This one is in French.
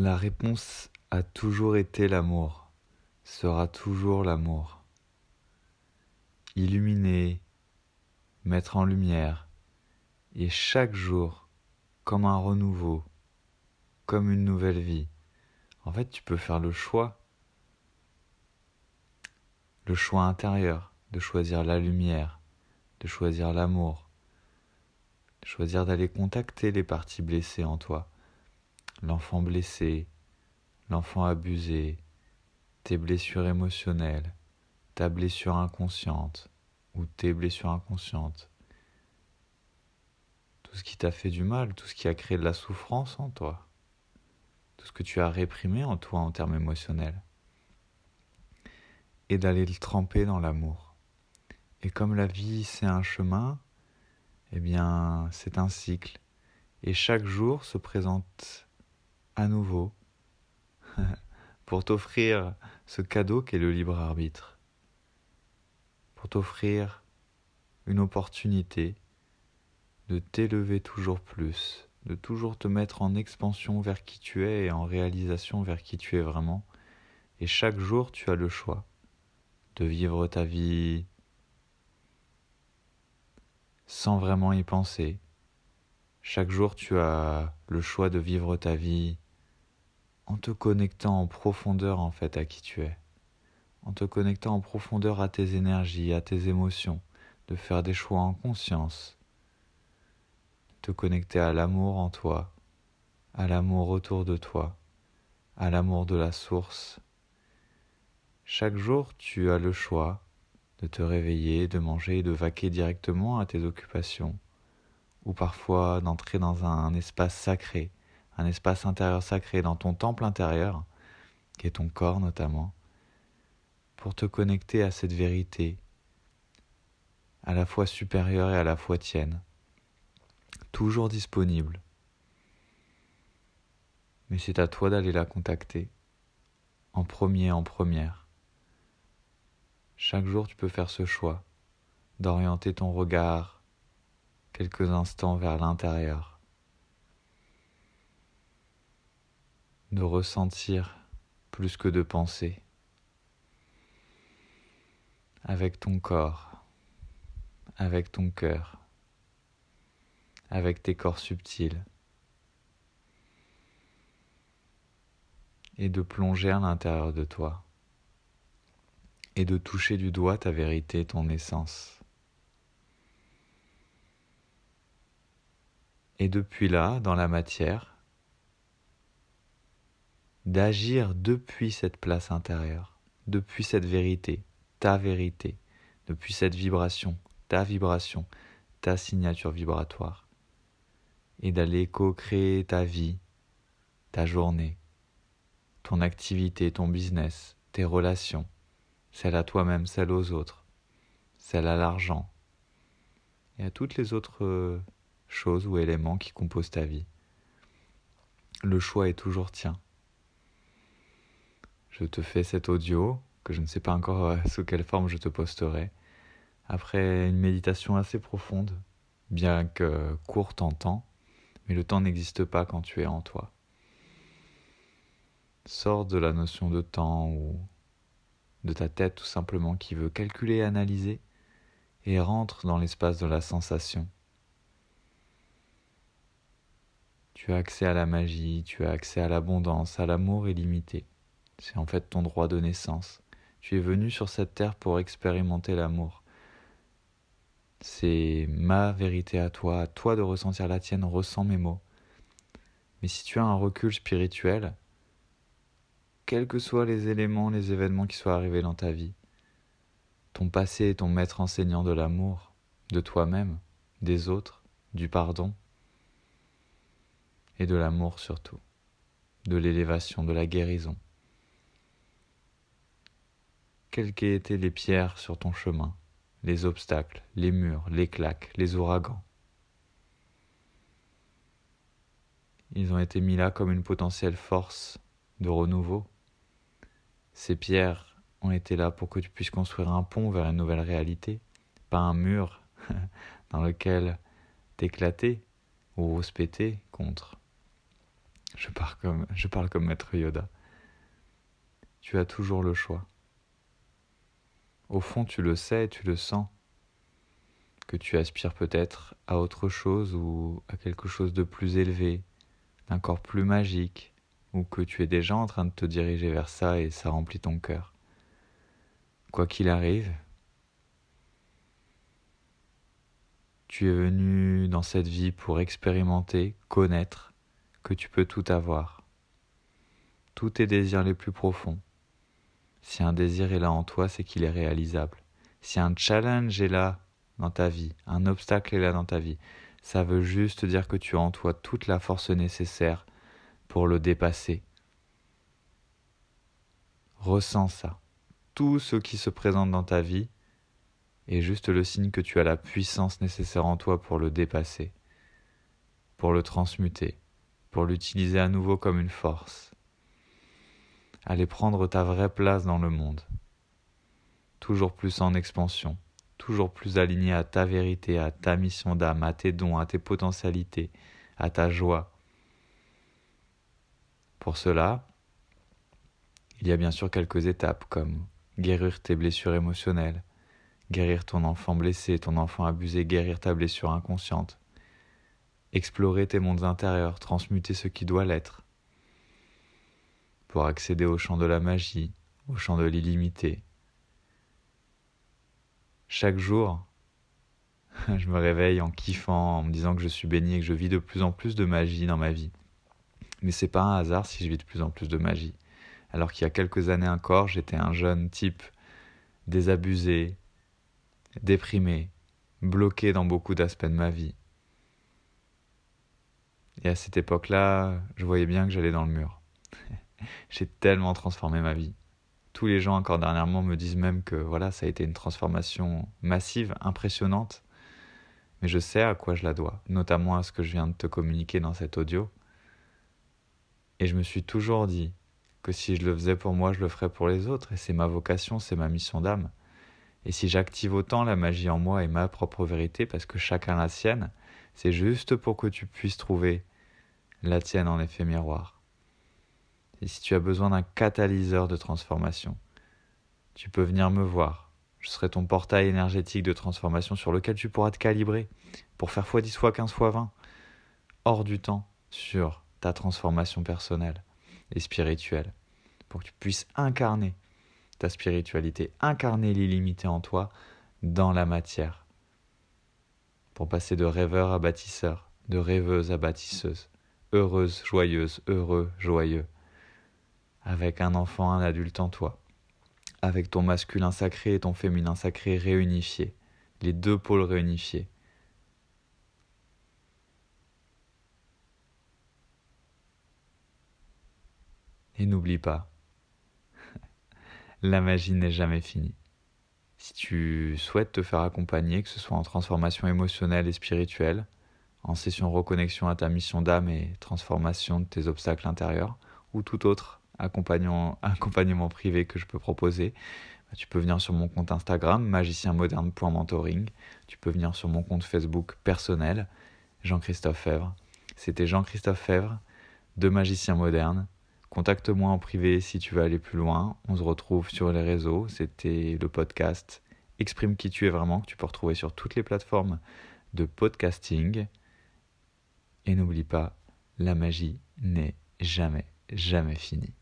La réponse a toujours été l'amour, sera toujours l'amour. Illuminer, mettre en lumière, et chaque jour, comme un renouveau, comme une nouvelle vie. En fait, tu peux faire le choix, le choix intérieur, de choisir la lumière, de choisir l'amour, de choisir d'aller contacter les parties blessées en toi, l'enfant blessé, l'enfant abusé, tes blessures émotionnelles, ta blessure inconsciente ou tes blessures inconscientes, tout ce qui t'a fait du mal, tout ce qui a créé de la souffrance en toi, tout ce que tu as réprimé en toi en termes émotionnels, et d'aller le tremper dans l'amour. Et comme la vie c'est un chemin, eh bien c'est un cycle, et chaque jour se présente à nouveau pour t'offrir ce cadeau qu'est le libre arbitre, pour t'offrir une opportunité de t'élever toujours plus, de toujours te mettre en expansion vers qui tu es et en réalisation vers qui tu es vraiment. Et chaque jour, tu as le choix de vivre ta vie sans vraiment y penser. Chaque jour, tu as le choix de vivre ta vie en te connectant en profondeur en fait à qui tu es, en te connectant en profondeur à tes énergies, à tes émotions, de faire des choix en conscience, te connecter à l'amour en toi, à l'amour autour de toi, à l'amour de la source. Chaque jour, tu as le choix de te réveiller, de manger et de vaquer directement à tes occupations, ou parfois d'entrer dans un espace sacré un espace intérieur sacré dans ton temple intérieur, qui est ton corps notamment, pour te connecter à cette vérité, à la fois supérieure et à la fois tienne, toujours disponible. Mais c'est à toi d'aller la contacter, en premier, en première. Chaque jour, tu peux faire ce choix, d'orienter ton regard quelques instants vers l'intérieur de ressentir plus que de penser avec ton corps, avec ton cœur, avec tes corps subtils et de plonger à l'intérieur de toi et de toucher du doigt ta vérité, ton essence. Et depuis là, dans la matière, d'agir depuis cette place intérieure, depuis cette vérité, ta vérité, depuis cette vibration, ta vibration, ta signature vibratoire, et d'aller co-créer ta vie, ta journée, ton activité, ton business, tes relations, celle à toi-même, celle aux autres, celle à l'argent, et à toutes les autres euh, choses ou éléments qui composent ta vie. Le choix est toujours tien je te fais cet audio, que je ne sais pas encore euh, sous quelle forme je te posterai, après une méditation assez profonde, bien que courte en temps, mais le temps n'existe pas quand tu es en toi. Sors de la notion de temps ou de ta tête tout simplement qui veut calculer et analyser et rentre dans l'espace de la sensation. Tu as accès à la magie, tu as accès à l'abondance, à l'amour illimité. C'est en fait ton droit de naissance. Tu es venu sur cette terre pour expérimenter l'amour. C'est ma vérité à toi, à toi de ressentir la tienne, ressens mes mots. Mais si tu as un recul spirituel, quels que soient les éléments, les événements qui soient arrivés dans ta vie, ton passé est ton maître enseignant de l'amour, de toi-même, des autres, du pardon et de l'amour surtout, de l'élévation, de la guérison quelles qu'aient été les pierres sur ton chemin, les obstacles, les murs, les claques, les ouragans. Ils ont été mis là comme une potentielle force de renouveau. Ces pierres ont été là pour que tu puisses construire un pont vers une nouvelle réalité, pas un mur dans lequel t'éclater ou se péter contre. Je parle comme, je parle comme maître Yoda. Tu as toujours le choix. Au fond, tu le sais tu le sens que tu aspires peut-être à autre chose ou à quelque chose de plus élevé, encore plus magique, ou que tu es déjà en train de te diriger vers ça et ça remplit ton cœur. Quoi qu'il arrive, tu es venu dans cette vie pour expérimenter, connaître que tu peux tout avoir. Tous tes désirs les plus profonds. Si un désir est là en toi, c'est qu'il est réalisable. Si un challenge est là dans ta vie, un obstacle est là dans ta vie, ça veut juste dire que tu as en toi toute la force nécessaire pour le dépasser. Ressens ça. Tout ce qui se présente dans ta vie est juste le signe que tu as la puissance nécessaire en toi pour le dépasser, pour le transmuter, pour l'utiliser à nouveau comme une force. Aller prendre ta vraie place dans le monde, toujours plus en expansion toujours plus aligné à ta vérité, à ta mission d'âme, à tes dons, à tes potentialités, à ta joie. Pour cela, il y a bien sûr quelques étapes comme guérir tes blessures émotionnelles, guérir ton enfant blessé, ton enfant abusé, guérir ta blessure inconsciente, explorer tes mondes intérieurs, transmuter ce qui doit l'être, pour accéder au champ de la magie, au champ de l'illimité, chaque jour, je me réveille en kiffant, en me disant que je suis béni et que je vis de plus en plus de magie dans ma vie. Mais c'est pas un hasard si je vis de plus en plus de magie. Alors qu'il y a quelques années encore, j'étais un jeune type désabusé, déprimé, bloqué dans beaucoup d'aspects de ma vie. Et à cette époque-là, je voyais bien que j'allais dans le mur. J'ai tellement transformé ma vie tous les gens encore dernièrement me disent même que voilà, ça a été une transformation massive, impressionnante. Mais je sais à quoi je la dois, notamment à ce que je viens de te communiquer dans cet audio. Et je me suis toujours dit que si je le faisais pour moi, je le ferais pour les autres. Et c'est ma vocation, c'est ma mission d'âme. Et si j'active autant la magie en moi et ma propre vérité, parce que chacun la sienne, c'est juste pour que tu puisses trouver la tienne en effet miroir. Et si tu as besoin d'un catalyseur de transformation, tu peux venir me voir. Je serai ton portail énergétique de transformation sur lequel tu pourras te calibrer pour faire x10, x15, x20 hors du temps sur ta transformation personnelle et spirituelle. Pour que tu puisses incarner ta spiritualité, incarner l'illimité en toi dans la matière. Pour passer de rêveur à bâtisseur, de rêveuse à bâtisseuse, heureuse, joyeuse, heureux, joyeux avec un enfant, un adulte en toi, avec ton masculin sacré et ton féminin sacré réunifiés, les deux pôles réunifiés. Et n'oublie pas, la magie n'est jamais finie. Si tu souhaites te faire accompagner, que ce soit en transformation émotionnelle et spirituelle, en session reconnexion à ta mission d'âme et transformation de tes obstacles intérieurs, ou tout autre accompagnement, accompagnement privé que je peux proposer. Bah, tu peux venir sur mon compte Instagram, magicienmoderne.mentoring. Tu peux venir sur mon compte Facebook personnel, Jean-Christophe Fèvre. C'était Jean-Christophe Fèvre de Magicien Moderne. Contacte-moi en privé si tu veux aller plus loin. On se retrouve sur les réseaux. C'était le podcast Exprime qui tu es vraiment que tu peux retrouver sur toutes les plateformes de podcasting. Et n'oublie pas, la magie n'est jamais, jamais finie.